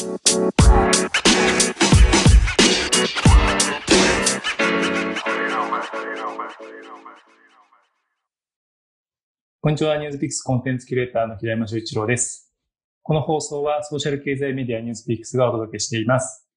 こんにちは、ニュースピックスコンテンツキュレーターの平山修一郎です。この放送はソーシャル経済メディアニュースピックスがお届けしています。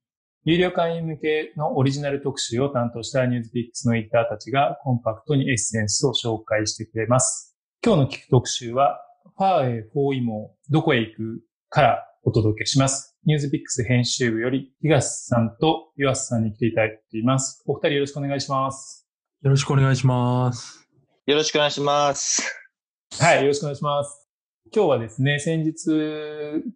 有料会員向けのオリジナル特集を担当したニュースピックスのエディターたちがコンパクトにエッセンスを紹介してくれます。今日の聞く特集は、ファーウェイ・フォーイモどこへ行くからお届けします。ニュースピックス編集部より東さんと岩瀬さんに来ていただいています。お二人よろしくお願いします。よろしくお願いします。よろしくお願いします。はい、よろしくお願いします。今日はですね、先日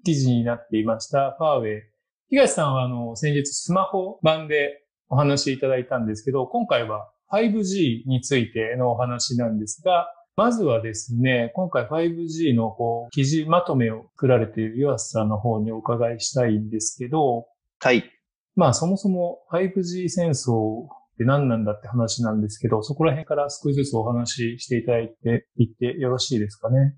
記事になっていましたファーウェイ。東さんはあの、先日スマホ版でお話いただいたんですけど、今回は 5G についてのお話なんですが、まずはですね、今回 5G のこう記事まとめを作られている岩瀬さんの方にお伺いしたいんですけど、はい。まあそもそも 5G 戦争って何なんだって話なんですけど、そこら辺から少しずつお話ししていただいていってよろしいですかね。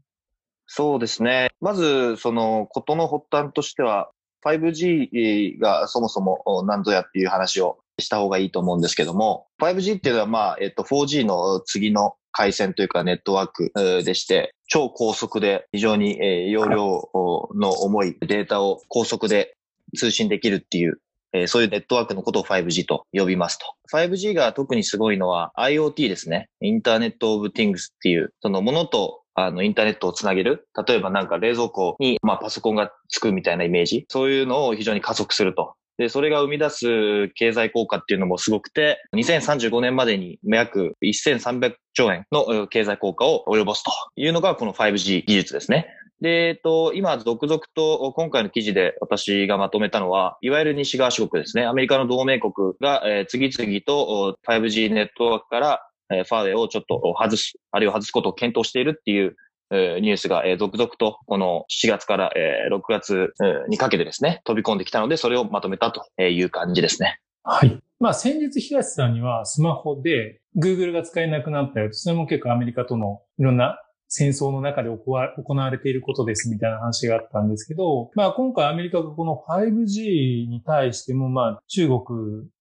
そうですね。まず、その、ことの発端としては、5G がそもそも何ぞやっていう話をした方がいいと思うんですけども、5G っていうのは、まあ、えっと、4G の次の回線というかネットワークでして、超高速で非常に容量の重いデータを高速で通信できるっていうえ、そういうネットワークのことを 5G と呼びますと。5G が特にすごいのは IoT ですね。インターネットオブティングスっていう、そのものとあの、インターネットをつなげる。例えばなんか冷蔵庫に、まあ、パソコンがつくみたいなイメージ。そういうのを非常に加速すると。で、それが生み出す経済効果っていうのもすごくて、2035年までに約1300兆円の経済効果を及ぼすというのがこの 5G 技術ですね。で、えっと、今、続々と今回の記事で私がまとめたのは、いわゆる西側諸国ですね。アメリカの同盟国が、え、次々と 5G ネットワークから、え、ファーウェイをちょっと外す、あるいは外すことを検討しているっていう、えー、ニュースが、続々とこの4月から、えー、6月、にかけてですね、飛び込んできたので、それをまとめたという感じですね。はい。まあ先日東さんにはスマホで Google が使えなくなったよ。それも結構アメリカとのいろんな戦争の中で行われていることですみたいな話があったんですけど、まあ今回アメリカがこの 5G に対してもまあ中国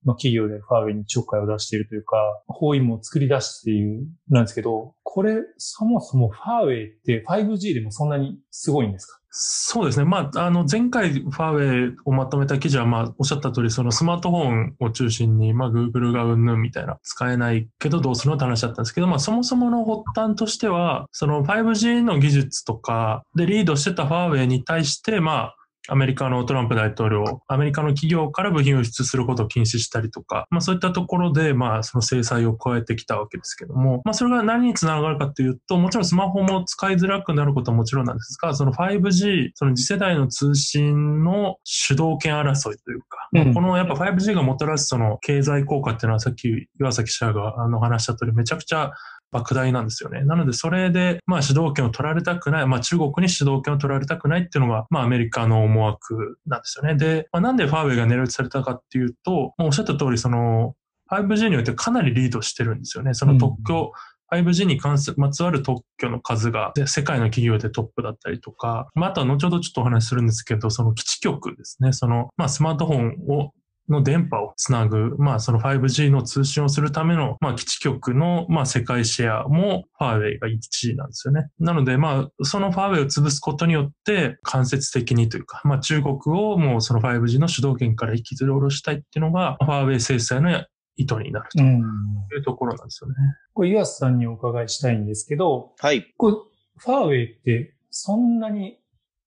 の企業でファーウェイにちょっかいを出しているというか、包囲も作り出しているなんですけど、これそもそもファーウェイって 5G でもそんなにすごいんですか？そうですね。まあ、あの、前回ファーウェイをまとめた記事は、まあ、おっしゃった通り、そのスマートフォンを中心に、まあ、Google がうんぬんみたいな、使えないけどどうするのって話だったんですけど、まあ、そもそもの発端としては、その 5G の技術とかでリードしてたファーウェイに対して、まあ、アメリカのトランプ大統領、アメリカの企業から部品を輸出することを禁止したりとか、まあそういったところで、まあその制裁を加えてきたわけですけども、まあそれが何につながるかというと、もちろんスマホも使いづらくなることはもちろんなんですが、その 5G、その次世代の通信の主導権争いというか、うん、このやっぱ 5G がもたらすその経済効果っていうのはさっき岩崎記者があの話した通りめちゃくちゃ莫大なんですよね。なので、それで、まあ、主導権を取られたくない、まあ、中国に主導権を取られたくないっていうのが、まあ、アメリカの思惑なんですよね。で、まあ、なんでファーウェイが狙い撃ちされたかっていうと、おっしゃった通り、その、5G においてかなりリードしてるんですよね。その特許、うん、5G に関する、まつわる特許の数が、世界の企業でトップだったりとか、まあ、あとは後ほどちょっとお話しするんですけど、その基地局ですね。その、まあ、スマートフォンをの電波をつなぐ、まあその 5G の通信をするための、まあ基地局の、まあ世界シェアもファーウェイが1位なんですよね。なのでまあそのファーウェイを潰すことによって間接的にというか、まあ中国をもうその 5G の主導権から引きずり下ろしたいっていうのが、ファーウェイ制裁の意図になるというところなんですよね。これ、岩瀬さんにお伺いしたいんですけど、はい。これ、ファーウェイってそんなに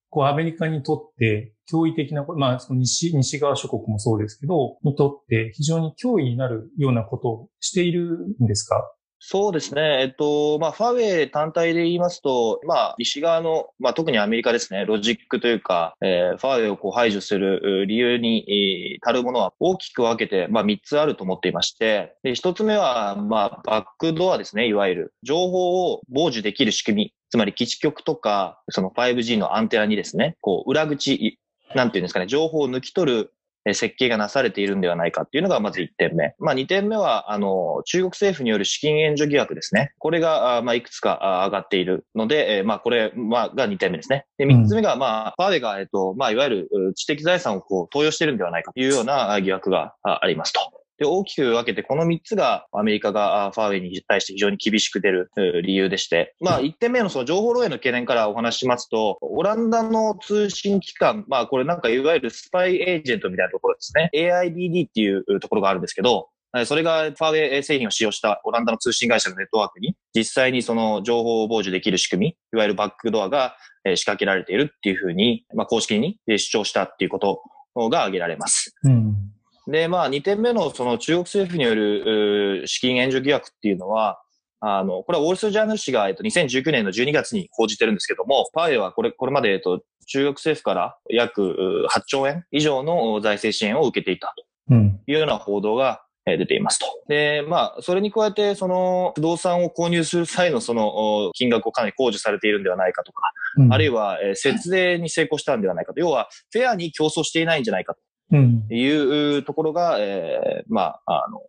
こうアメリカにとって驚異的な、まあ、その西、西側諸国もそうですけど、にとって非常に脅威になるようなことをしているんですか？そうですね。えっと、まあ、ファーウェイ単体で言いますと、まあ、西側の、まあ、特にアメリカですね、ロジックというか、えー、ファーウェイをこう排除する理由に、えー、足るものは大きく分けて、まあ、3つあると思っていまして、で、1つ目は、まあ、バックドアですね、いわゆる。情報を傍受できる仕組み。つまり基地局とか、その 5G のアンテナにですね、こう、裏口、なんていうんですかね、情報を抜き取るえ設計がなされているんではないかっていうのがまず1点目。まあ2点目は、あの、中国政府による資金援助疑惑ですね。これが、あまあいくつか上がっているので、えー、まあこれ、まあが2点目ですね。で、3つ目が、まあ、ファーウェイが、えっと、まあいわゆる知的財産をこう投与しているんではないかというような疑惑がありますと。で、大きく分けて、この3つがアメリカがファーウェイに対して非常に厳しく出る理由でして、まあ、1点目のその情報漏洩の懸念からお話しますと、オランダの通信機関、まあ、これなんかいわゆるスパイエージェントみたいなところですね。AIBD っていうところがあるんですけど、それがファーウェイ製品を使用したオランダの通信会社のネットワークに実際にその情報を傍受できる仕組み、いわゆるバックドアが仕掛けられているっていうふうに、まあ、公式に主張したっていうことが挙げられます。うんで、まあ、2点目のその中国政府による資金援助疑惑っていうのは、あの、これはウォール・ストリート・ジャーナル紙が、えっと、2019年の12月に報じてるんですけども、パウエはこれ、これまで、えっと、中国政府から約8兆円以上の財政支援を受けていたというような報道が出ていますと。で、まあ、それに加えて、その、不動産を購入する際のその、金額をかなり控除されているんではないかとか、うん、あるいは、節税に成功したんではないかと。要は、フェアに競争していないんじゃないかと。いうところが、えー、まあ、あの、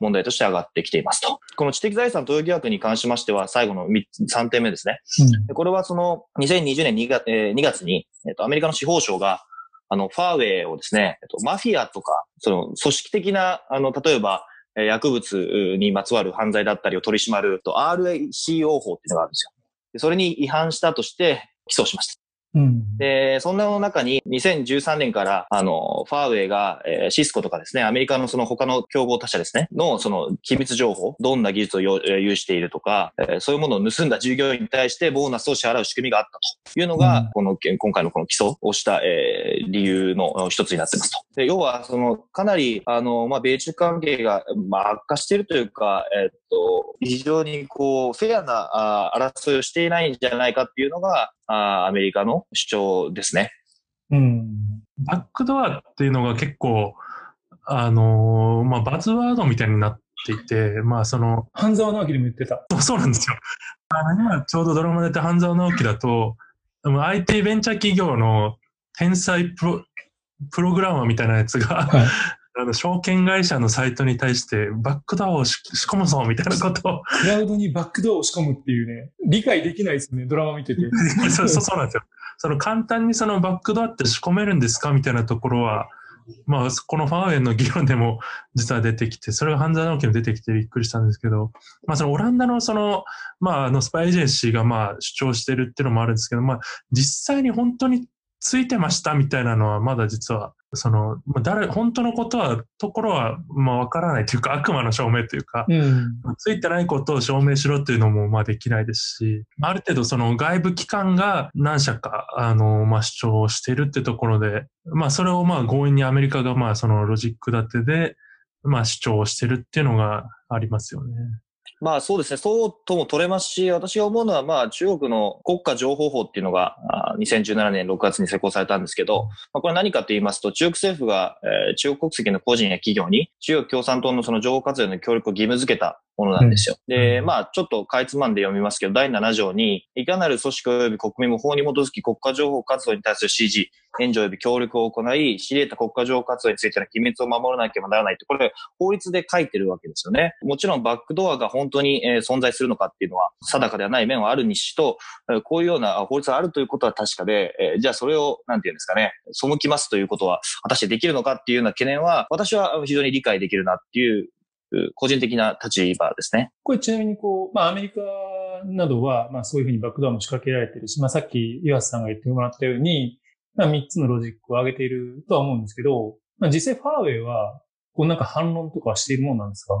問題として上がってきていますと。この知的財産投与疑惑に関しましては、最後の3点目ですね。うん、これはその、2020年2月,、えー、2月に、えっ、ー、と、アメリカの司法省が、あの、ファーウェイをですね、えっ、ー、と、マフィアとか、その、組織的な、あの、例えば、薬物にまつわる犯罪だったりを取り締まると RACO 法っていうのがあるんですよ。それに違反したとして起訴しました。うん、で、そんなの中に2013年から、あの、ファーウェイが、えー、シスコとかですね、アメリカのその他の競合他社ですね、のその機密情報、どんな技術を有しているとか、えー、そういうものを盗んだ従業員に対してボーナスを支払う仕組みがあったというのが、うん、この、今回のこの起訴をした、えー、理由の一つになってますと。で要は、その、かなり、あの、まあ、米中関係が、まあ、悪化しているというか、えー、っと、非常にこう、フェアなあ争いをしていないんじゃないかっていうのが、あアメリカの主張ですね。うん。バックドアっていうのが結構、あのー、まあ、バズワードみたいになっていて、まあ、その。半沢直樹でも言ってた。そうなんですよ。あの、今ちょうどドラマ出て半沢直樹だと、IT ベンチャー企業の天才プロ、プログラマーみたいなやつが、はい、あの証券会社のサイトに対してバックドアを仕込むぞみたいなことを。クラウドにバックドアを仕込むっていうね、理解できないですね、ドラマ見てて。そうそうなんですよ。その簡単にそのバックドアって仕込めるんですかみたいなところは、まあ、このファーウェイの議論でも実は出てきて、それが犯罪直樹も出てきてびっくりしたんですけど、まあ、そのオランダのその、まあ、あのスパイエージェンシーがまあ主張してるっていうのもあるんですけど、まあ、実際に本当についてましたみたいなのはまだ実はその、誰、本当のことは、ところは、まあ、わからないというか、悪魔の証明というか、うん、ついてないことを証明しろっていうのも、まあ、できないですし、ある程度、その外部機関が何社か、あの、まあ、主張してるってところで、まあ、それを、まあ、強引にアメリカが、まあ、そのロジック立てで、まあ、主張してるっていうのがありますよね。まあそうですね、そうとも取れますし、私が思うのは、まあ中国の国家情報法っていうのが、2017年6月に施行されたんですけど、まあ、これ何かと言いますと、中国政府が、えー、中国国籍の個人や企業に中国共産党のその情報活用の協力を義務付けたものなんですよ。うん、で、まあ、ちょっとかいつまんで読みますけど、第7条に、いかなる組織及び国民も法に基づき国家情報活動に対する指示、援助及び協力を行い、知り得た国家情報活動についての機密を守らなければならないって、これ、法律で書いてるわけですよね。もちろん、バックドアが本当に、存在するのかっていうのは、定かではない面はあるにしと、こういうような法律があるということは確かで、じゃあそれを、なんていうんですかね、背きますということは、果たしてできるのかっていうような懸念は、私は非常に理解できるなっていう個人的な立場ですね。これちなみにこう、まあアメリカなどは、まあそういうふうにバックドアも仕掛けられてるし、まあさっき岩瀬さんが言ってもらったように、まあ3つのロジックを上げているとは思うんですけど、まあ実際ファーウェイは、こうなんか反論とかしているものなんですか？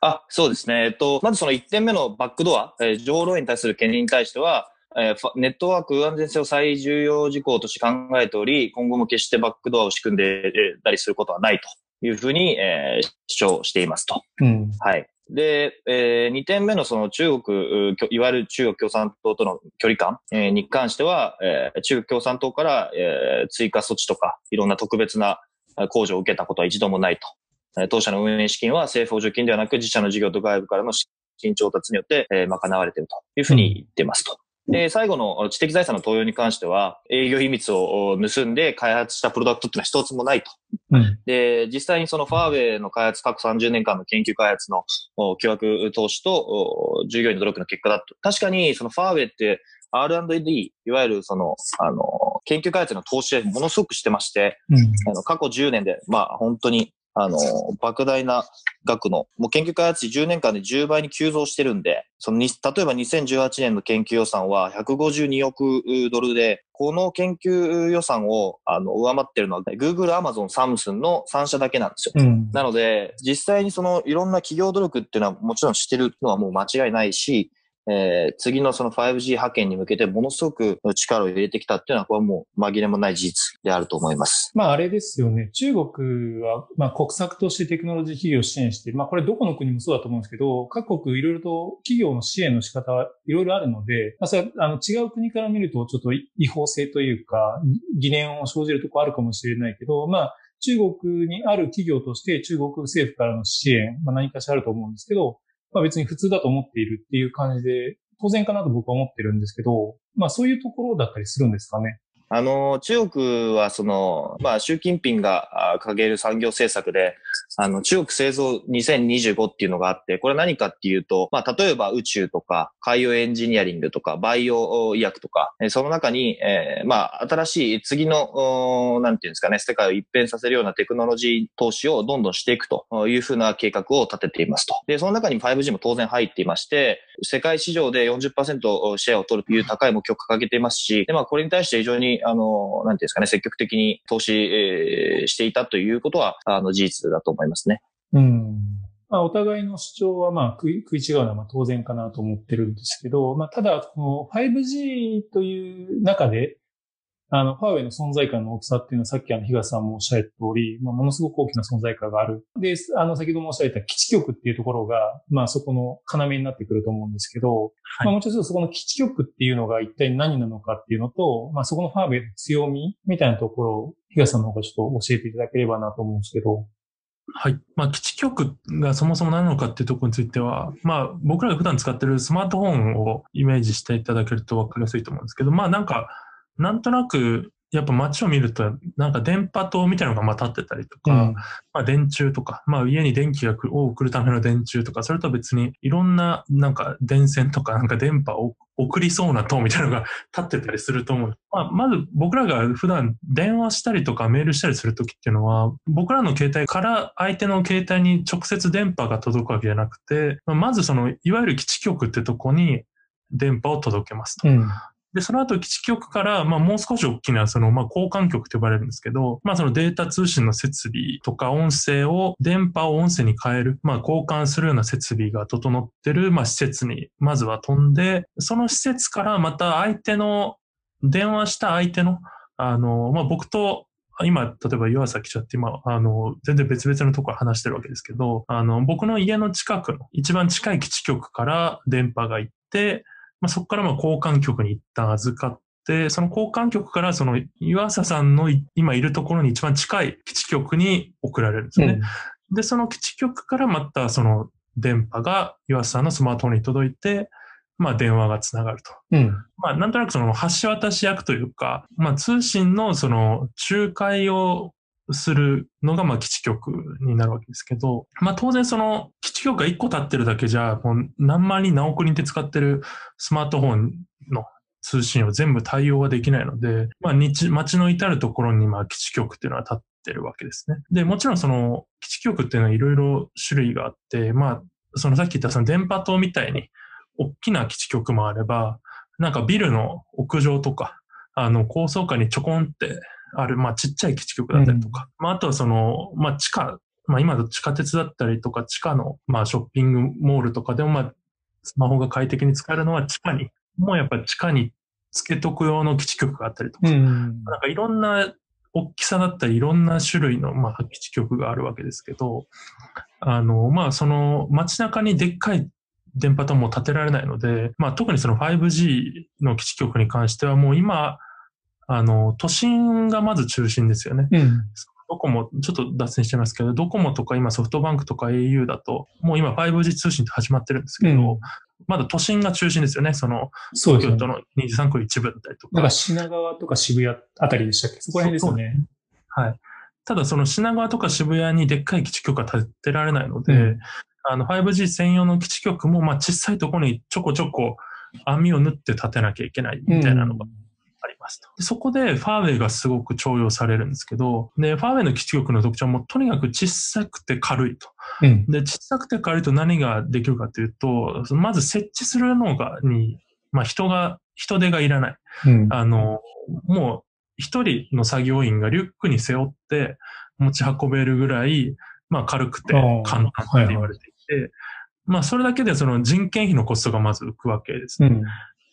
あ、そうですね。えっと、まずその1点目のバックドア、えー、情報漏洩に対する懸念に対しては、えー、ネットワーク安全性を最重要事項として考えており、今後も決してバックドアを仕組んでたりすることはないというふうに、えー、主張していますと。うん、はい。で、えー、2点目のその中国、いわゆる中国共産党との距離感、えー、に関しては、えー、中国共産党から、えー、追加措置とか、いろんな特別な控除を受けたことは一度もないと。当社の運営資金は政府補助金ではなく自社の事業と外部からの資金調達によって、えー、賄われているというふうに言ってますと。で、最後の知的財産の投与に関しては、営業秘密を盗んで開発したプロダクトっていうのは一つもないと。うん。で、実際にそのファーウェイの開発、過去30年間の研究開発のお巨額投資とお従業員の努力の結果だと。確かにそのファーウェイって R&D、いわゆるその、あの、研究開発の投資はものすごくしてまして、うん。あの、過去10年で、まあ本当に、あの、莫大な額の、もう研究開発費10年間で10倍に急増してるんで、そのに、例えば2018年の研究予算は152億ドルで、この研究予算を、あの、上回ってるのは、Google、Amazon、Samsung の3社だけなんですよ。うん。なので、実際にそのいろんな企業努力っていうのはもちろんしてるのはもう間違いないし、えー次のその 5G 派遣に向けてものすごく力を入れてきたっていうのは、これはもう紛れもない事実であると思います。まああれですよね。中国は、まあ国策としてテクノロジー企業を支援して。まあこれどこの国もそうだと思うんですけど、各国いろいろと企業の支援の仕方はいろいろあるので、まあそれあの違う国から見るとちょっと違法性というか、疑念を生じるとこあるかもしれないけど、まあ中国にある企業として中国政府からの支援、まあ何かしらあると思うんですけど、まあ別に普通だと思っているっていう感じで、当然かなと僕は思ってるんですけど、まあそういうところだったりするんですかね？あの、中国はその、まあ、習近平が掲げる産業政策で、あの、中国製造2025っていうのがあって、これ何かっていうと、まあ、例えば宇宙とか、海洋エンジニアリングとか、バイオ医薬とか、その中に、えーまあ、新しい次の、なんていうんですかね、世界を一変させるようなテクノロジー投資をどんどんしていくというふうな計画を立てていますと。で、その中に 5G も当然入っていまして、世界市場で40%シェアを取るという高い目標を掲げていますし、で、まあ、これに対して非常に、あの、なんていうんですかね、積極的に投資、えーしていたということは、あの、事実だと思いますね。うん。まあ、お互いの主張はまあ食い食い違うのはまあ当然かなと思ってるんですけど、まあ、ただ、この 5G という中で、あの、ファーウェイの存在感の大きさっていうのはさっきあの、東さんもおっしゃった通り、まあ、ものすごく大きな存在感がある。で、あの、先ほどもおっしゃった基地局っていうところが、まあ、そこの要になってくると思うんですけど、はいまあ、もちろんそこの基地局っていうのが一体何なのかっていうのと、まあ、そこのファーウェイの強みみたいなところを、東さんの方がちょっと教えていただければなと思うんですけど。はい。まあ、基地局がそもそも何なのかっていうところについては、まあ、僕らが普段使ってるスマートフォンをイメージしていただけると分かりやすいと思うんですけど、まあ、なんか、なんとなく、やっぱ街を見ると、なんか電波塔みたいなのがまあ立ってたりとか、うんまあ、電柱とか、まあ、家に電気がを送るための電柱とか、それとは別にいろんななんか電線とかなんか電波を送りそうな塔みたいなのが立ってたりすると思う。まあ、まず僕らが普段電話したりとかメールしたりするときっていうのは、僕らの携帯から相手の携帯に直接電波が届くわけじゃなくて、まあまずそのいわゆる基地局ってとこに電波を届けますと。うん。で、その後基地局から、まあもう少し大きな、その、まあ交換局と呼ばれるんですけど、まあそのデータ通信の設備とか音声を、電波を音声に変える、まあ交換するような設備が整ってる、まあ施設に、まずは飛んで、その施設からまた相手の、電話した相手の、あの、まあ僕と、今、例えば岩崎記者って今、あの、全然別々のところ話してるわけですけど、あの、僕の家の近くの、一番近い基地局から電波が行って、まあ、そこからまあ交換局に一旦預かって、その交換局からその岩佐さんのい今いるところに一番近い基地局に送られるんですよね。で、その基地局からまたその電波が岩佐さんのスマートフォンに届いて、まあ電話がつながると。うん。まあなんとなくその橋渡し役というか、まあ通信のその仲介をするのがまあ基地局になるわけですけど、まあ当然その基地局が1個立ってるだけじゃ、もう何万人何億人って使ってるスマートフォンの通信を全部対応はできないので、まあ日、街の至るところにまあ基地局っていうのは立ってるわけですね。で、もちろんその基地局っていうのはいろいろ種類があって、まあ、そのさっき言ったその電波塔みたいに大きな基地局もあれば、なんかビルの屋上とか、あの高層階にちょこんってある、まあちっちゃい基地局だったりとか、まああとはその、まあ地下、まあ今だと地下鉄だったりとか地下の、まあショッピングモールとかでもまあスマホが快適に使えるのは地下に、もうやっぱり地下につけとく用の基地局があったりとか、うん。なんかいろんな大きさだったりいろんな種類の、まあ、基地局があるわけですけど、あの、まあその街中にでっかい電波塔も建てられないので、まあ特にその 5G の基地局に関してはもう今、あの、都心がまず中心ですよね。うん。ドコモ、ちょっと脱線してますけど、ドコモとか今ソフトバンクとか au だと、もう今 5G 通信って始まってるんですけど、うんまだ都心が中心ですよね。その、そうですね。京都の23区一部だったりとか。なんか品川とか渋谷あたりでしたっけ？そこら辺ですよね。はい。ただその品川とか渋谷にでっかい基地局は建てられないので、うんあの 5G 専用の基地局も、まあ小さいところにちょこちょこ網を縫って建てなきゃいけないみたいなのがありますと。でそこでファーウェイがすごく重用されるんですけど、で、ファーウェイの基地局の特徴はもうとにかく小さくて軽いと。うん。で、小さくて軽いと何ができるかというと、まず設置するのが、に、まあ人が、人手がいらない。うん。あの、もう一人の作業員がリュックに背負って持ち運べるぐらい、まあ軽くて簡単って言われていて、まあそれだけでその人件費のコストがまず浮くわけですね。うん。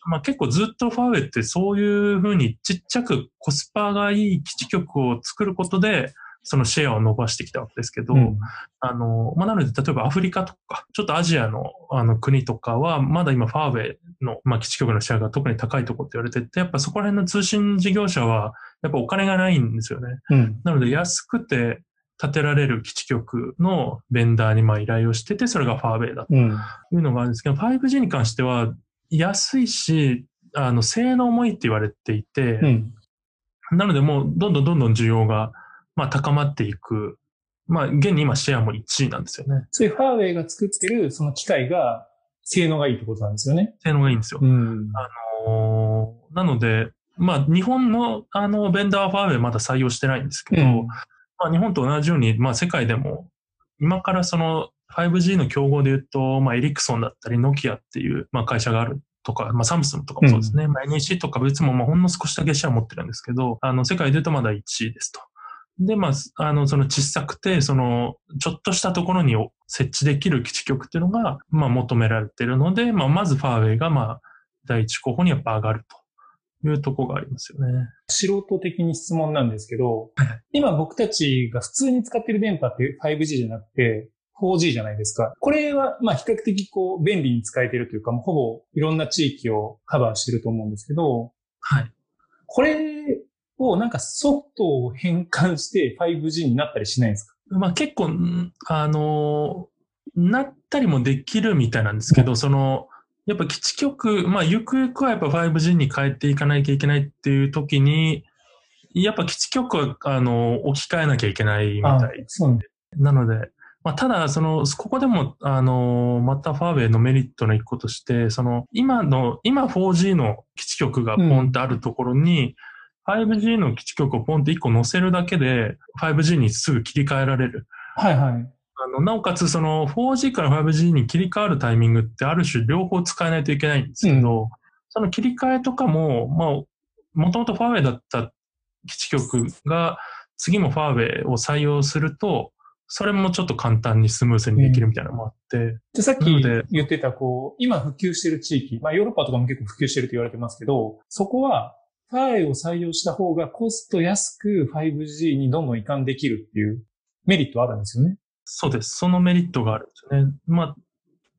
まあ結構ずっとファーウェイってそういうふうにちっちゃくコスパがいい基地局を作ることで、そのシェアを伸ばしてきたわけですけど、うんあの、まあ、なので、例えばアフリカとか、ちょっとアジアのあの国とかは、まだ今ファーウェイの、まあ、基地局のシェアが特に高いところって言われてて、やっぱそこら辺の通信事業者は、やっぱお金がないんですよね。うん。なので、安くて建てられる基地局のベンダーにまあ依頼をしてて、それがファーウェイだとうん。いうのがあるんですけど、5G に関しては、安いし、あの、性能もいいって言われていて、うん。なのでもうどんどんどんどん需要が、まあ、高まっていく。まあ、現に今シェアも1位なんですよね。そういうファーウェイが作ってるその機械が性能がいいってことなんですよね。性能がいいんですよ。ん。おーなので、まあ、日本のあのベンダーはファーウェイまだ採用してないんですけど、うんまあ、日本と同じように、まあ、世界でも、今からその 5G の競合で言うと、まあ、エリクソンだったり、ノキアっていう、まあ、会社があるとか、まあ、サムスンとかもそうですね。まあ、NEC とか別も、まあ、ほんの少しだけシェア持ってるんですけど、あの、世界で言うとまだ1位ですと。で、まあ、あの、その小さくて、その、ちょっとしたところに設置できる基地局っていうのが、まあ、求められているので、まあ、まずファーウェイが、まあ、第一候補にやっぱ上がるというところがありますよね。素人的に質問なんですけどはい、今僕たちが普通に使ってる電波って 5G じゃなくて 4G じゃないですか。これはまあ比較的こう便利に使えてるというか、もうほぼいろんな地域をカバーしてると思うんですけど、はい。これをなんかソフトを変換して 5G になったりしないんですか？まあ結構、んあのーなったりもできるみたいなんですけど、その、やっぱ基地局、まあゆくゆくはやっぱ 5G に変えていかなきゃいけないっていう時に、やっぱ基地局は、あの置き換えなきゃいけないみたい。なので、まあ、ただ、その、ここでも、あのまたファーウェイのメリットの一個として、その、今の、今 4G の基地局がポンってあるところに、5G の基地局をポンって一個載せるだけで、5G にすぐ切り替えられる。はいはい。あの、なおかつ、その 4G から 5G に切り替わるタイミングってある種両方使えないといけないんですけど、うその切り替えとかも、まあ、もともとファーウェイだった基地局が次もファーウェイを採用すると、それもちょっと簡単にスムーズにできるみたいなのもあって、で、さっき言ってた、こう、今普及してる地域、まあヨーロッパとかも結構普及してると言われてますけど、そこは、ファイを採用した方がコスト安く 5G にどんどん移管できるっていうメリットあるんですよね。そうです。そのメリットがあるんですよね。まあ、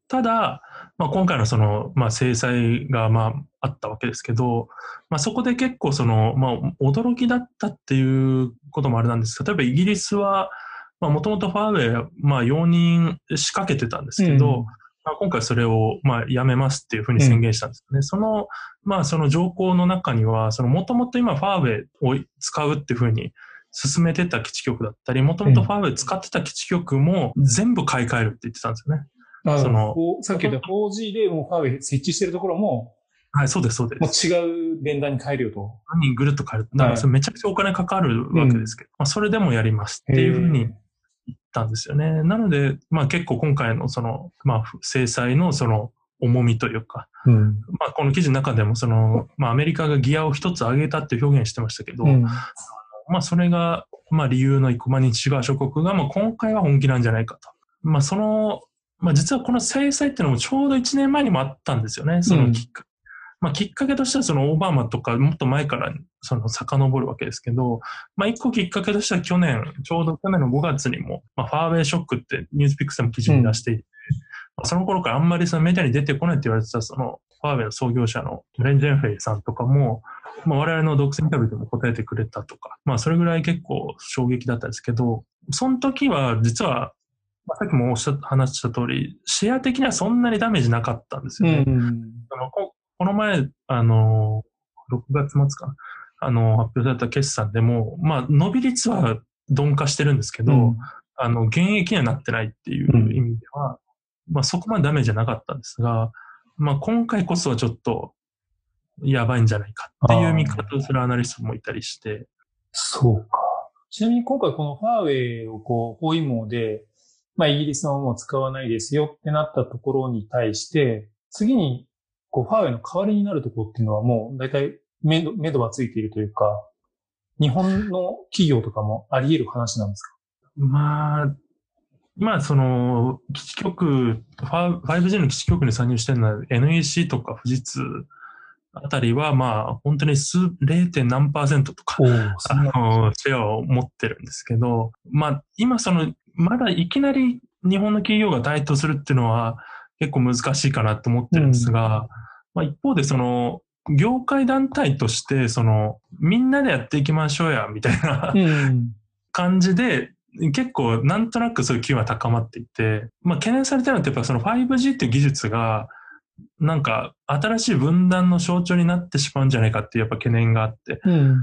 ただ、まあ、今回のその、まあ、制裁が、まあ、あったわけですけど、まあ、そこで結構その、まあ、驚きだったっていうこともあれなんです。例えばイギリスは、まあ、もともとファーウェイは、まあ、容認仕掛けてたんですけど、うんまあ、今回それを、まあ、やめますっていうふうに宣言したんですね。その、まあ、その条項の中には、その、もともと今ファーウェイを使うっていうふうに進めてた基地局だったり、もともとファーウェイ使ってた基地局も全部買い替えるって言ってたんですよね。あそのさっき言った 4G でもうファーウェイ設置してるところも、はい、そうです、そうでもうす。違う連打に変えるよと。何人ぐるっと変える。だからそれめちゃくちゃお金かかるわけですけど、まあ、それでもやりますっていうふうにたんですよね。なので、まあ結構今回のその、まあ制裁のその重みというか、うん。まあこの記事の中でもその、まあアメリカがギアを一つ上げたって表現してましたけど、うん。まあそれが、まあ理由の一個、まあ西側諸国が、まあ今回は本気なんじゃないかと。まあその、まあ実はこの制裁っていうのもちょうど1年前にもあったんですよね、そのきっかけ。まあきっかけとしてはそのオバマとかもっと前からその遡るわけですけど、まあ一個きっかけとしては去年、ちょうど去年の5月にも、まあファーウェイショックってニュースピックスでも記事に出していて、まあその頃からあんまりそのメディアに出てこないって言われてたそのファーウェイの創業者のレン・ジェンフェイさんとかも、まあ、我々の独占インタビューでも答えてくれたとか、まあそれぐらい結構衝撃だったんですけど、その時は実はさっきもおっしゃ話した通り、シェア的にはそんなにダメージなかったんですよね。うん。そのここの前、あの、6月末かな、あの、発表された決算でも、まあ、伸び率は鈍化してるんですけど、うん。あの、減益にはなってないっていう意味では、まあ、そこまでダメージはなかったんですが、まあ、今回こそはちょっと、やばいんじゃないかっていう見方をするアナリストもいたりして、そうか。ちなみに今回このファーウェイをこう、包囲網で、まあイギリスのものを使わないですよってなったところに対して、次に、こう、ファーウェイの代わりになるところっていうのはもう、大体、目処、目処はついているというか、日本の企業とかもあり得る話なんですか？まあ、今、その、基地局、ファ 5G の基地局に参入してるのは NEC とか富士通あたりは、まあ、本当に数、0. 何パーセントとか、あの、シェアを持ってるんですけど、まあ、今その、まだいきなり日本の企業が台頭するっていうのは結構難しいかなと思ってるんですが、まあ一方でその、業界団体として、その、みんなでやっていきましょうや、みたいなうん。感じで、結構なんとなくそういう機運は高まっていて、まあ懸念されてるのってやっぱその 5G っていう技術が、なんか新しい分断の象徴になってしまうんじゃないかっていうやっぱ懸念があって、うん。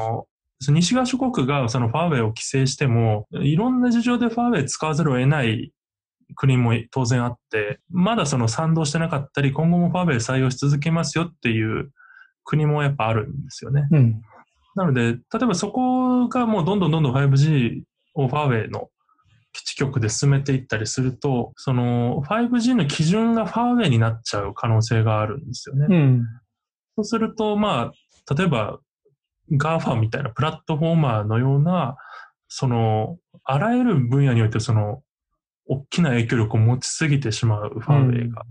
の西側諸国がそのファーウェイを規制しても、いろんな事情でファーウェイ使わざるを得ない国も当然あって、まだその賛同してなかったり、今後もファーウェイ採用し続けますよっていう国もやっぱあるんですよね。うん。なので、例えばそこがもうどんどんどんどん 5G をファーウェイの基地局で進めていったりすると、その 5G の基準がファーウェイになっちゃう可能性があるんですよね。うん。そうすると、まあ、例えば GAFA みたいなプラットフォーマーのような、その、あらゆる分野においてその、大きな影響力を持ちすぎてしまうファーウェイが。っ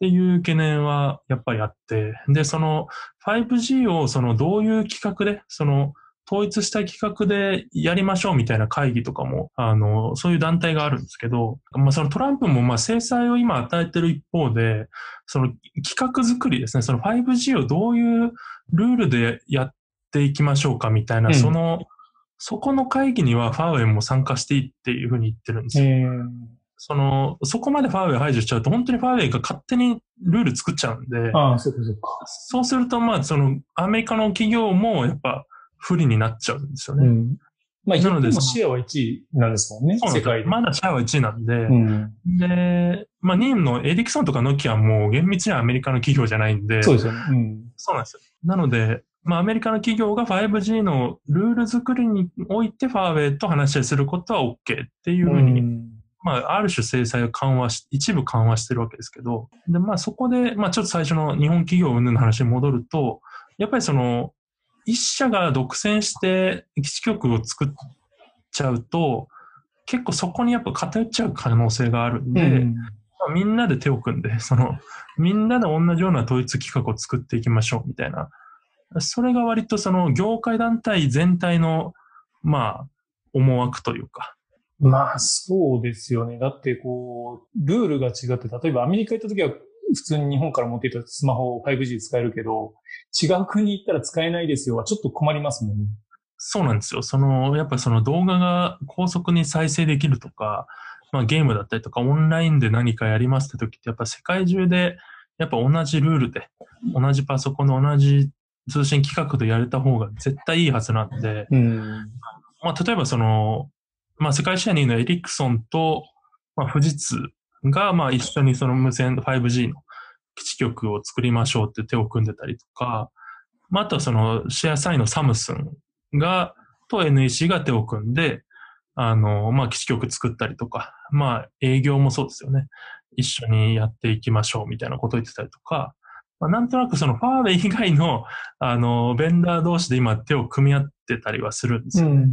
ていう懸念はやっぱりあって、で、その 5G をそのどういう企画で、その統一した企画でやりましょうみたいな会議とかも、あの、そういう団体があるんですけど、まあそのトランプもまあ制裁を今与えてる一方で、その企画作りですね、その 5G をどういうルールでやっていきましょうかみたいな、うん。その、そこの会議にはファーウェイも参加していいっていうふうに言ってるんですよ。えその、そこまでファーウェイ排除しちゃうと、本当にファーウェイが勝手にルール作っちゃうんで、ああ、そうかそうか。そうすると、まあ、その、アメリカの企業もやっぱ不利になっちゃうんですよね。うん。まあ、なのでシェアは1位なんですもんね、世界で。まだシェアは1位なんで、うん。で、まあ、2位のエリクソンとかノキアも厳密にはアメリカの企業じゃないんで、そうですよね。うん。そうなんですよ。なので、まあ、アメリカの企業が 5G のルール作りにおいてファーウェイと話し合いすることは OK っていうふうに、んまあ、ある種制裁を緩和し、一部緩和してるわけですけど、で、まあそこで、まあちょっと最初の日本企業云々の話に戻ると、やっぱりその、一社が独占して基地局を作っちゃうと、結構そこにやっぱ偏っちゃう可能性があるんで、うんまあみんなで手を組んで、その、みんなで同じような統一企画を作っていきましょうみたいな。それが割とその業界団体全体の、まあ、思惑というか、まあ、そうですよね。だって、こう、ルールが違って、例えばアメリカ行った時は、普通に日本から持っていたスマホ 5G 使えるけど、違う国行ったら使えないですよはちょっと困りますもんね。そうなんですよ。その、やっぱりその動画が高速に再生できるとか、まあゲームだったりとかオンラインで何かやりますって時ってやっぱ世界中でやっぱ同じルールで、同じパソコンの同じ通信規格でやれた方が絶対いいはずなんで、うん。まあ例えばその、まあ世界シェア2位のエリクソンと、まあ富士通がまあ一緒にその無線 5G の基地局を作りましょうって手を組んでたりとか、まああとはそのシェア3位のサムスンが、と NEC が手を組んで、あの、まあ基地局作ったりとか、まあ営業もそうですよね。一緒にやっていきましょうみたいなことを言ってたりとか、まあ、なんとなくそのファーウェイ以外の、あの、ベンダー同士で今手を組み合ってたりはするんですよね。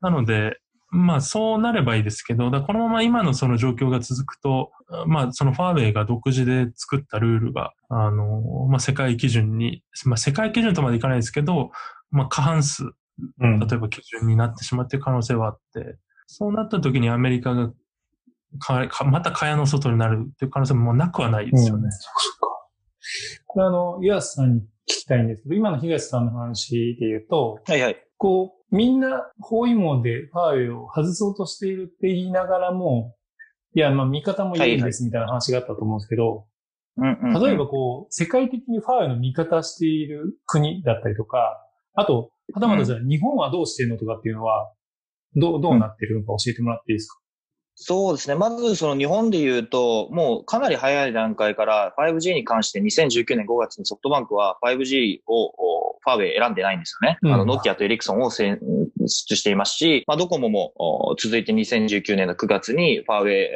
なので、まあそうなればいいですけど、だこのまま今のその状況が続くと、まあそのファーウェイが独自で作ったルールが、あの、まあ世界基準に、まあ世界基準とまでいかないですけど、まあ過半数、うん。例えば基準になってしまっている可能性はあって、そうなった時にアメリカがかかまた蚊帳の外になるっていう可能性もなくはないですよね。うん。これあの、岩瀬さんに聞きたいんですけど、今の東さんの話で言うと、はいはい。こう、みんな包囲網でファーウェイを外そうとしているって言いながらも、いや、まあ味方もいるんですみたいな話があったと思うんですけど、うんうんうん。例えばこう、世界的にファーウェイの味方している国だったりとか、あと、はたまたじゃあ日本はどうしてるのとかっていうのは、どう、どうなってるのか教えてもらっていいですか、そうですね。まず、その日本で言うと、もうかなり早い段階から 5G に関して2019年5月にソフトバンクは 5G をおファーウェイ選んでないんですよね。うんあの、ノキアとエリクソンを選出していますし、まあ、ドコモもお続いて2019年の9月にファーウェイ、え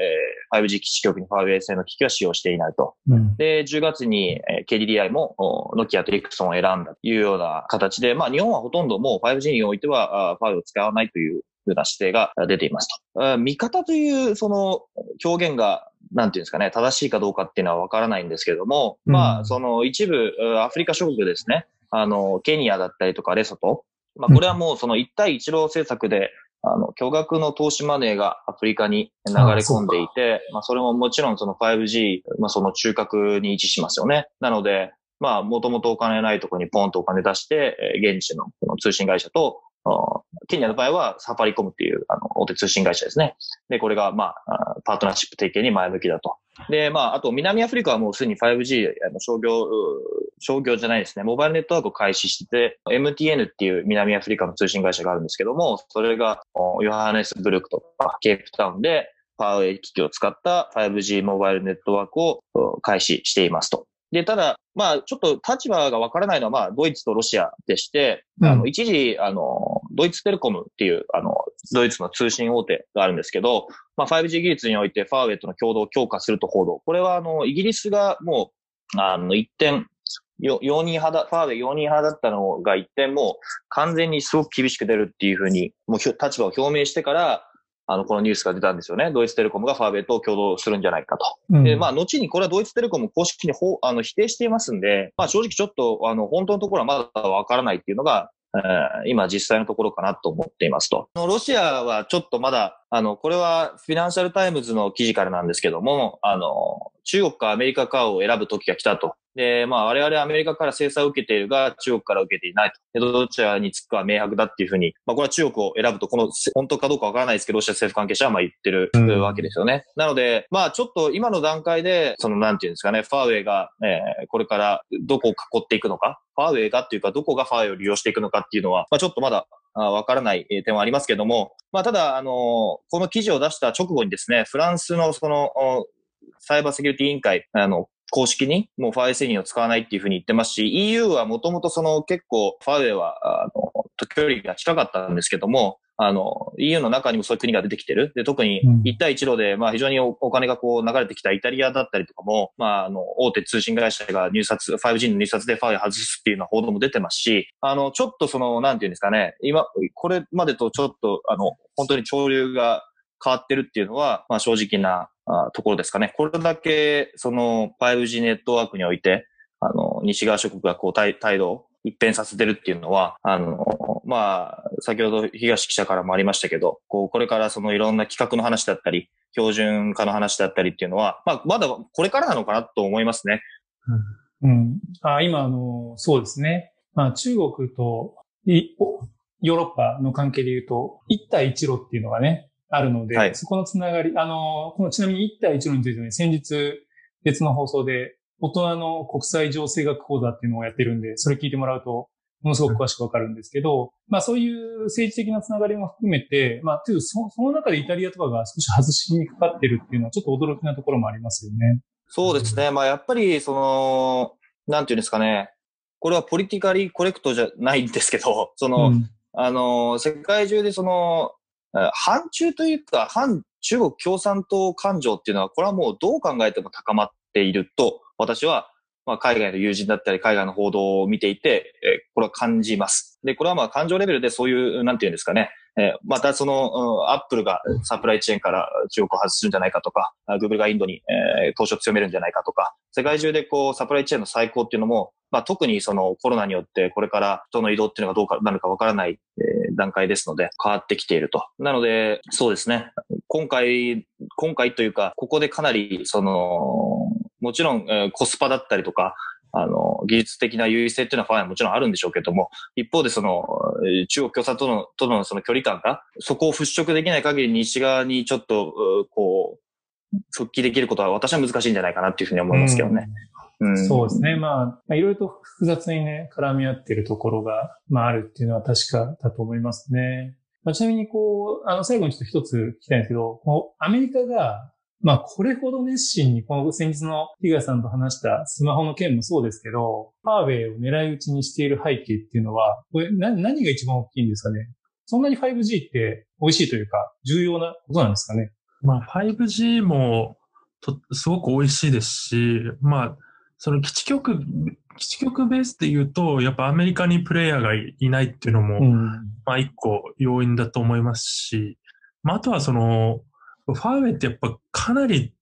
ー 5G 基地局にファーウェイ製の機器は使用していないと。うん。で、10月にえー KDDI もおノキアとエリクソンを選んだというような形で、まあ日本はほとんどもう 5G においてはあファーウェイを使わないというふうな姿勢があ出ていますと。あ味方というその表現が、なんていうんですかね、正しいかどうかっていうのはわからないんですけれども、うん。まあその一部うアフリカ諸国ですね、あの、ケニアだったりとかレソト、まあこれはもうその一帯一路政策で、あの、巨額の投資マネーがアフリカに流れ込んでいて、まあ、それももちろんその 5G、まあ、その中核に位置しますよね。なので、まあ、もともとお金ないところにポンとお金出して、えー現地のこの通信会社と、あケニアの場合はサファリコムっていうあの大手通信会社ですね。で、これが、まあ、あパートナーシップ提携に前向きだと。で、まあ、あと南アフリカはもうすでに 5G、あの商業、う商業じゃないですね、モバイルネットワークを開始してて、MTN っていう南アフリカの通信会社があるんですけども、それがおヨハネスブルクとかケープタウンでパワーウェイ機器を使った 5G モバイルネットワークをお開始していますと。で、ただ、まあ、ちょっと立場がわからないのは、まあ、ドイツとロシアでして、うんあの、一時、あの、ドイツテレコムっていう、あの、ドイツの通信大手があるんですけど、まあ、5G 技術においてファーウェイとの共同を強化すると報道。これは、あの、イギリスがもう、あの、一点、よ容認派だ、ファーウェイ容認派だったのが一点もう完全にすごく厳しく出るっていうふうに、もう立場を表明してから、あの、このニュースが出たんですよね。ドイツテレコムがファーウェイと共同するんじゃないかと。うんで、まあ、後にこれはドイツテレコム公式にあの否定していますんで、まあ、正直ちょっと、あの、本当のところはまだわからないっていうのが、えー今実際のところかなと思っていますと。あのロシアはちょっとまだ、あの、これはフィナンシャルタイムズの記事からなんですけども、あの、中国かアメリカかを選ぶ時が来たと。で、まあ、我々アメリカから制裁を受けているが、中国から受けていないと。でどちらにつくかは明白だっていうふうに、まあ、これは中国を選ぶと、この、本当かどうかわからないですけど、ロシア政府関係者はまあ言ってるうんわけですよね。なので、まあ、ちょっと今の段階で、その、なんていうんですかね、ファーウェイが、えーこれからどこを囲っていくのか、ファーウェイがっていうか、どこがファーウェイを利用していくのかっていうのは、まあ、ちょっとまだ、あわからない点はありますけども、まあ、ただ、あのこの記事を出した直後にですね、フランスのその、サイバーセキュリティ委員会、あの、公式にもうファーウェイ製品を使わないっていうふうに言ってますし、EU はもともとその結構ファーウェイは、あの、距離が近かったんですけども、あの、EU の中にもそういう国が出てきてる。で、特にうん一帯一路で、まあ非常におお金がこう流れてきたイタリアだったりとかも、まああの、大手通信会社が入札、5G の入札でファイ外すっていうような報道も出てますし、あの、ちょっとその、なんていうんですかね、今、これまでとちょっと、あの、本当に潮流が変わってるっていうのは、まあ正直なあところですかね。これだけ、その 5G ネットワークにおいて、あの、西側諸国がこう態態度を一変させてるっていうのは、あの、まあ、先ほど東記者からもありましたけど、こう、これからそのいろんな企画の話だったり、標準化の話だったりっていうのは、まあ、まだこれからなのかなと思いますね。うん。あ今、あの、そうですね。まあ、中国とヨーロッパの関係で言うと、一帯一路っていうのがね、あるので、はいそこのつながり、あの、このちなみに一帯一路についてね、先日別の放送で、大人の国際情勢学講座っていうのをやってるんで、それ聞いてもらうと、ものすごく詳しくわかるんですけど、まあそういう政治的なつながりも含めて、まあ、というそその中でイタリアとかが少し外しにかかってるっていうのはちょっと驚きなところもありますよね。そうですね。まあ、やっぱり、その、なんていうんですかね。これはポリティカリーコレクトじゃないんですけど、その、うんあの、世界中でその、え反中というか、反中国共産党感情っていうのは、これはもうどう考えても高まっていると、私は、まあ、海外の友人だったり、海外の報道を見ていて、えこれは感じます。で、これはまあ、感情レベルでそういう、なんていうんですかね、えまたその、アップルがサプライチェーンから中国を外すんじゃないかとか、あ Google がインドに、えー投資を強めるんじゃないかとか、世界中でこう、サプライチェーンの再興っていうのも、まあ、特にそのコロナによってこれから人の移動っていうのがどうかなるかわからない、え段階ですので変わってきていると。なので、そうですね。今回、今回というか、ここでかなり、その、もちろん、えーコスパだったりとか、あの、技術的な優位性っていうのはファンはもちろんあるんでしょうけども、一方でその、えー中国共産党の、とのその距離感が、そこを払拭できない限り西側にちょっと、うこう、復帰できることは私は難しいんじゃないかなっていうふうに思いますけどね。うんうんそうですね。まあ、いろいろと複雑にね、絡み合ってるところが、まあ、あるっていうのは確かだと思いますね。まあ、ちなみに、こう、あの、最後にちょっと一つ聞きたいんですけど、こうアメリカが、まあ、これほど熱心に、この先日のヒガさんと話したスマホの件もそうですけど、ファーウェイを狙い撃ちにしている背景っていうのは、これ、な、何が一番大きいんですかね？そんなに 5G って美味しいというか、重要なことなんですかね？まあ、5G もとすごく美味しいですし、まあ、その基地局、基地局ベースで言うと、やっぱアメリカにプレイヤーがいいないっていうのも、ん。まあ一個要因だと思いますし、まああとはその、ファーウェイってやっぱかなり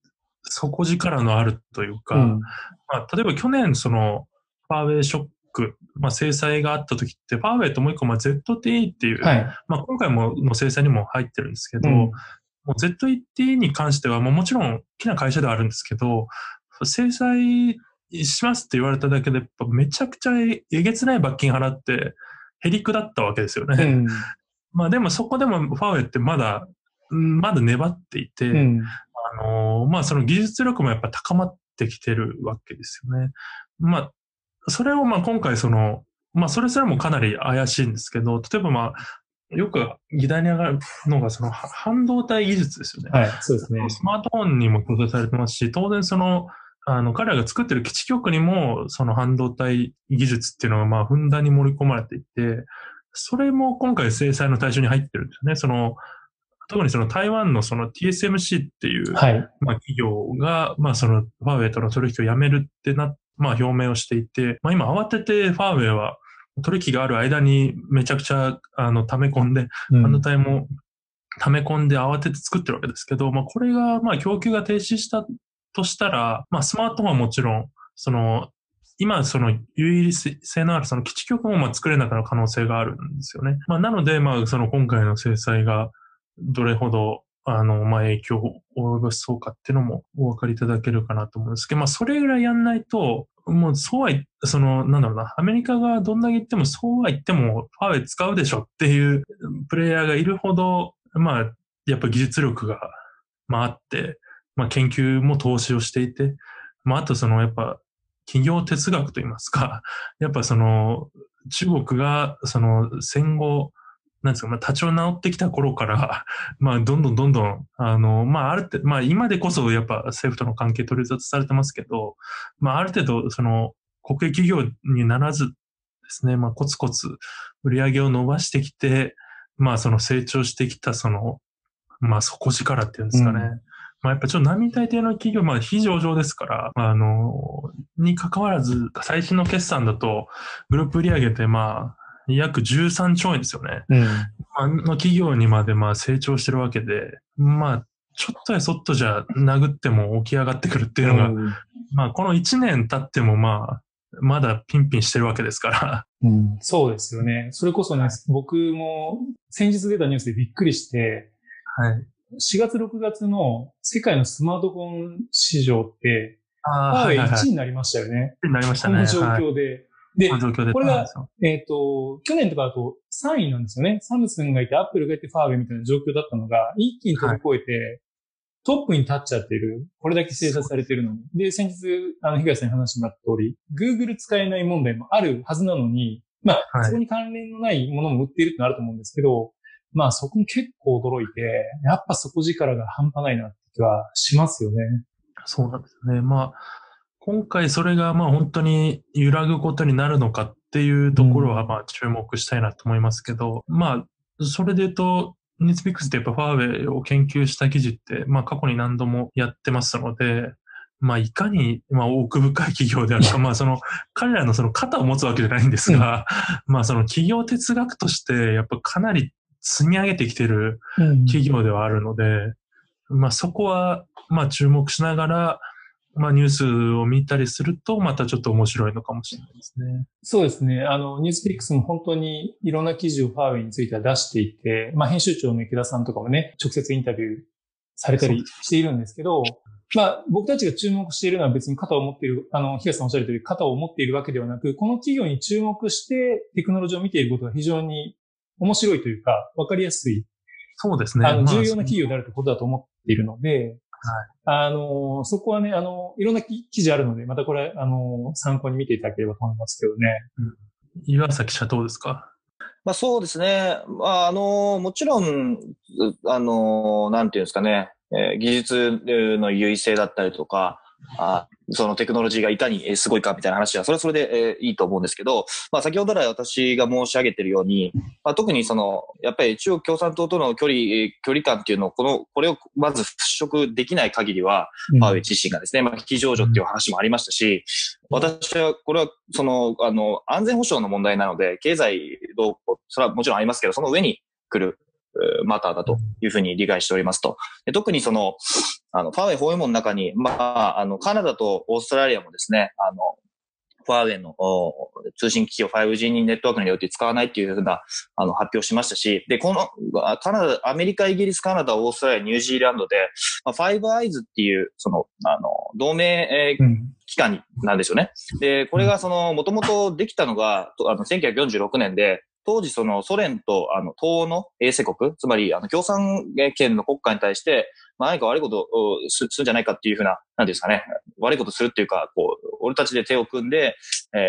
底力のあるというか、うん。まあ例えば去年その、ファーウェイショック、まあ制裁があった時って、ファーウェイともう一個、まあ ZTE っていう、はい。まあ今回もの制裁にも入ってるんですけど、うんもう ZTE に関しては、もうもちろん大きな会社ではあるんですけど、制裁しますって言われただけで、めちゃくちゃえげつない罰金払って、へりくだったわけですよね。うん。まあでもそこでもファーウェイってまだ、うんまだ粘っていて、うん。あのーまあその技術力もやっぱ高まってきてるわけですよね。まあ、それをまあ今回その、まあそれすらもかなり怪しいんですけど、例えばまあ、よく議題に上がるのがそのは半導体技術ですよね。はい。そうですね。スマートフォンにも搭載されてますし、当然その、あの、彼らが作ってる基地局にも、その半導体技術っていうのが、まあ、ふんだんに盛り込まれていて、それも今回制裁の対象に入ってるんですよね。その、特にその台湾のその TSMC っていう、はい。まあ、企業が、まあ、その、ファーウェイとの取引をやめるってな、まあ、表明をしていて、まあ、今慌ててファーウェイは取引がある間にめちゃくちゃ、あの、溜め込んで、うん半導体も溜め込んで慌てて作ってるわけですけど、まあ、これが、まあ、供給が停止したとしたら、まあ、スマートフォンはもちろん、その、今、その、有意性のあるその基地局もまあ作れなくなる可能性があるんですよね。まあ、なので、まあ、その今回の制裁がどれほど、あの、まあ、影響を及ぼしそうかっていうのもお分かりいただけるかなと思うんですけど、まあ、それぐらいやんないと、もう、そうは言その、なんだろうな、アメリカがどんだけ言っても、そうは言っても、ファーウェイ使うでしょっていうプレイヤーがいるほど、まあ、やっぱ技術力が、まあ、あって、まあ、研究も投資をしていて、まあ、あとその、やっぱ、企業哲学といいますか、やっぱその、中国が、その、戦後、なんですか、まあ、立ち直ってきた頃から、まあ、どんどんどんどん、あの、まあ、ある程度、まあ、今でこそ、やっぱ政府との関係取り沙汰されてますけど、まあ、ある程度、その、国営企業にならずですね、まあ、コツコツ売り上げを伸ばしてきて、まあ、その成長してきた、その、まあ、底力っていうんですかね。うんまあ、やっぱちょっと並大抵の企業、まあ、非上場ですから、あの、に関わらず、最新の決算だと、グループ売上って、まあ、約13兆円ですよね。うん。あの企業にまでまあ成長してるわけで、まあ、ちょっとやそっとじゃ殴っても起き上がってくるっていうのが、うんまあ、この1年経ってもまあ、まだピンピンしてるわけですから。うんそうですよね。それこそね、僕も先日出たニュースでびっくりして、はい。4月6月の世界のスマートフォン市場って、ああ、はいはい、はい1位。になりましたよね。になりましたね。この状はい況で。でこ、の状況で。これがえっ、と、去年とかだと3位なんですよね。サムスンがいて、アップルがいて、ファーウェイみたいな状況だったのが、一気に飛び越えて、トップに立っちゃってる。これだけ制裁されてるのに。で、先日、あの、東さんに話してもらった通り、Google 使えない問題もあるはずなのに、まあ、はいそこに関連のないものも売っているってのあると思うんですけど、まあ、そこも結構驚いて、やっぱ底力が半端ないなって気はしますよね。そうなんですね。まあ、今回それがまあ本当に揺らぐことになるのかっていうところはまあ注目したいなと思いますけど、まあ、それで言うと、ニツピックスってやっぱファーウェイを研究した記事って、まあ過去に何度もやってますので、まあいかに、まあ奥深い企業であるか、まあその彼らのその肩を持つわけじゃないんですが、まあその企業哲学としてやっぱかなり積み上げてきてる企業ではあるので、まあそこは、まあ注目しながら、まあニュースを見たりすると、またちょっと面白いのかもしれないですね。そうですね。あの、ニュースピックスも本当にいろんな記事をファーウェイについては出していて、まあ、編集長の池田さんとかもね、直接インタビューされたりしているんですけど、まあ、僕たちが注目しているのは別に肩を持っている、あの、東さんおっしゃる通り肩を持っているわけではなく、この企業に注目してテクノロジーを見ていることが非常に面白いというか、わかりやすい、そうですね。あの、まあ重要な企業であるということだと思っているので、あの、そこはね、あの、いろんな記事あるので、またこれ、あの、参考に見ていただければと思いますけどね。岩崎社どうですか？まあそうですね。まああの、もちろん、あの、なんていうんですかね、えー、技術の優位性だったりとか、あそのテクノロジーがいかにすごいかみたいな話は、それはそれで、えー、いいと思うんですけど、まあ先ほど来私が申し上げているように、まあ特にその、やっぱり中国共産党との距離、距離感っていうのを、この、これをまず払拭できない限りは、ファーウェイ自身がですね、まあ非常上っていう話もありましたし、私は、これは、その、あの、安全保障の問題なので、経済どうこう、それはもちろんありますけど、その上に来るマターだというふうに理解しておりますと。で特にその、あの、ファーウェイ包囲網の中に、まあ、あの、カナダとオーストラリアもですね、あの、ファーウェイの通信機器を 5G にネットワークによって使わないっていうふうなあの発表しましたし、で、このカナダ、アメリカ、イギリス、カナダ、オーストラリア、ニュージーランドで、まあ、ファイブアイズっていう、その、あの、同盟、えー、機関なんですよね。で、これがその、もともとできたのが、あの、1946年で、当時そのソ連とあの東欧の衛星国、つまりあの共産権の国家に対して、まあ、何か悪いことをするんじゃないかっていうふうな、なんですかね、悪いことするっていうか、こう、俺たちで手を組んで、えー、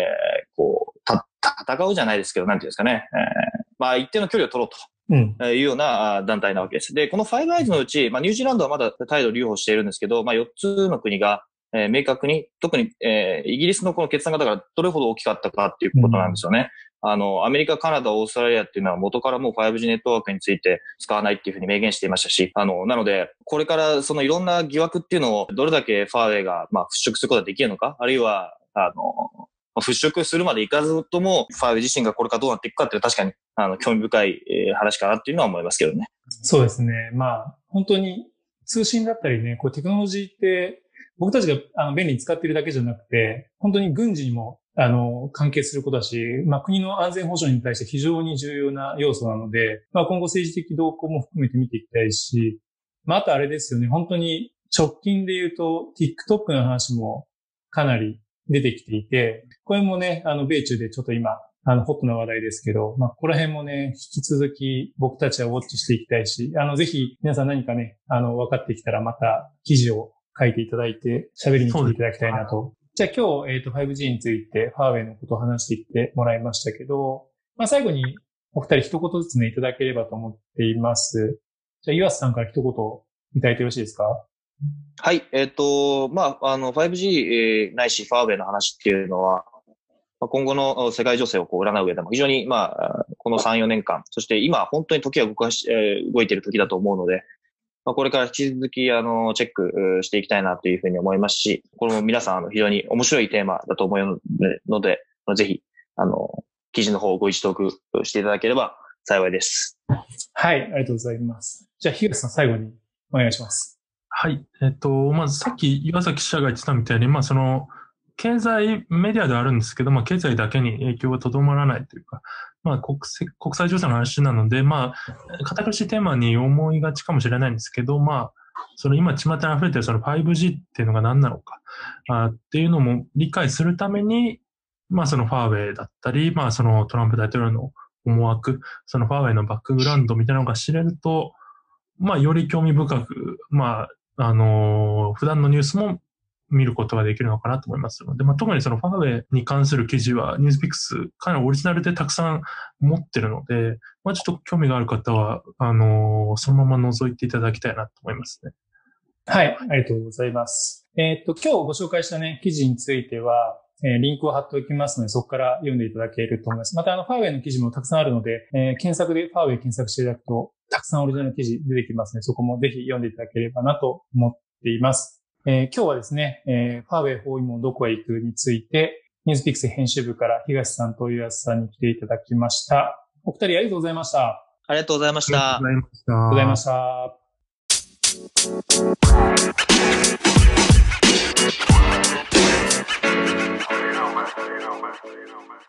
こう、た、戦うじゃないですけど、なんていうんですかね、えー、まあ一定の距離を取ろうと。うん、いうような団体なわけです。で、このファイブアイズのうち、まあ、ニュージーランドはまだ態度留保しているんですけど、まあ、4つの国が、えー、明確に、特に、えー、イギリスのこの決断がだからどれほど大きかったかっていうことなんですよね。あの、アメリカ、カナダ、オーストラリアっていうのは元からもう 5G ネットワークについて使わないっていうふうに明言していましたし、あの、なので、これからそのいろんな疑惑っていうのをどれだけファーウェイが、まあ、払拭することができるのか、あるいは、あの、払拭するまでいかずとも、ファーウェイ自身がこれからどうなっていくかっていうのは確かに、あの、興味深い話かなっていうのは思いますけどね。そうですね。まあ、本当に通信だったりね、こうテクノロジーって、僕たちがあの便利に使っているだけじゃなくて、本当に軍事にもあの、関係することだし、まあ国の安全保障に対して非常に重要な要素なので、まあ今後政治的動向も含めて見ていきたいし、まああとあれですよね、本当に直近で言うと TikTok の話もかなり出てきていて、これもね、あの、米中でちょっと今、あの、ホットな話題ですけど、まあ、ここら辺もね、引き続き僕たちはウォッチしていきたいし、あの、ぜひ皆さん何かね、あの、分かってきたらまた記事を書いていただいて、喋りに来ていただきたいなとじゃあ今日、えっ、ー、と、5G について、ファーウェイのことを話していってもらいましたけど、まあ最後にお二人一言ずつね、いただければと思っています。じゃあ、岩瀬さんから一言いただいてよろしいですか？はい。えっ、ー、と、まあ、あの、5G、えー、ないし、ファーウェイの話っていうのは、今後の世界情勢をこう占う上でも非常に、まあ、この3、4年間、そして今、本当に時は動かし、えー、動いている時だと思うので、まあ、これから引き続き、あの、チェックしていきたいなというふうに思いますし、これも皆さん、あの、非常に面白いテーマだと思うので、ぜひ、あの、記事の方をご一読していただければ幸いです。はい、ありがとうございます。じゃあ、東さん、最後にお願いします。はい。えっと、まずさっき岩崎記者が言ってたみたいに、まあ、その、経済メディアではあるんですけど、まあ、経済だけに影響がとどまらないというか、まあ国、国際情勢の話なので、まあ、堅苦しいテーマに思いがちかもしれないんですけど、まあ、その今、巷に溢れているその 5G っていうのが何なのかあっていうのも理解するために、まあ、そのファーウェイだったり、まあ、そのトランプ大統領の思惑、そのファーウェイのバックグラウンドみたいなのが知れると、まあ、より興味深く、まあ、あのー、普段のニュースも見ることができるのかなと思いますので、まあ、特にそのファーウェイに関する記事はニュースピックスかなりオリジナルでたくさん持ってるので、まあ、ちょっと興味がある方は、あのー、そのまま覗いていただきたいなと思いますね。はい、ありがとうございます。えー、っと、今日ご紹介したね、記事については、えー、リンクを貼っておきますので、そこから読んでいただけると思います。また、あの、ファーウェイの記事もたくさんあるので、えー、検索でファーウェイ検索していただくと、たくさんオリジナルの記事出てきますので、そこもぜひ読んでいただければなと思っています。えー、今日はですね、えー、ファーウェイ包囲網どこへ行くについて、ニュースピックス編集部から東さんと岩瀬さんに来ていただきました。お二人ありがとうございました。ありがとうございました。ありがとうございました。ありがとうございました。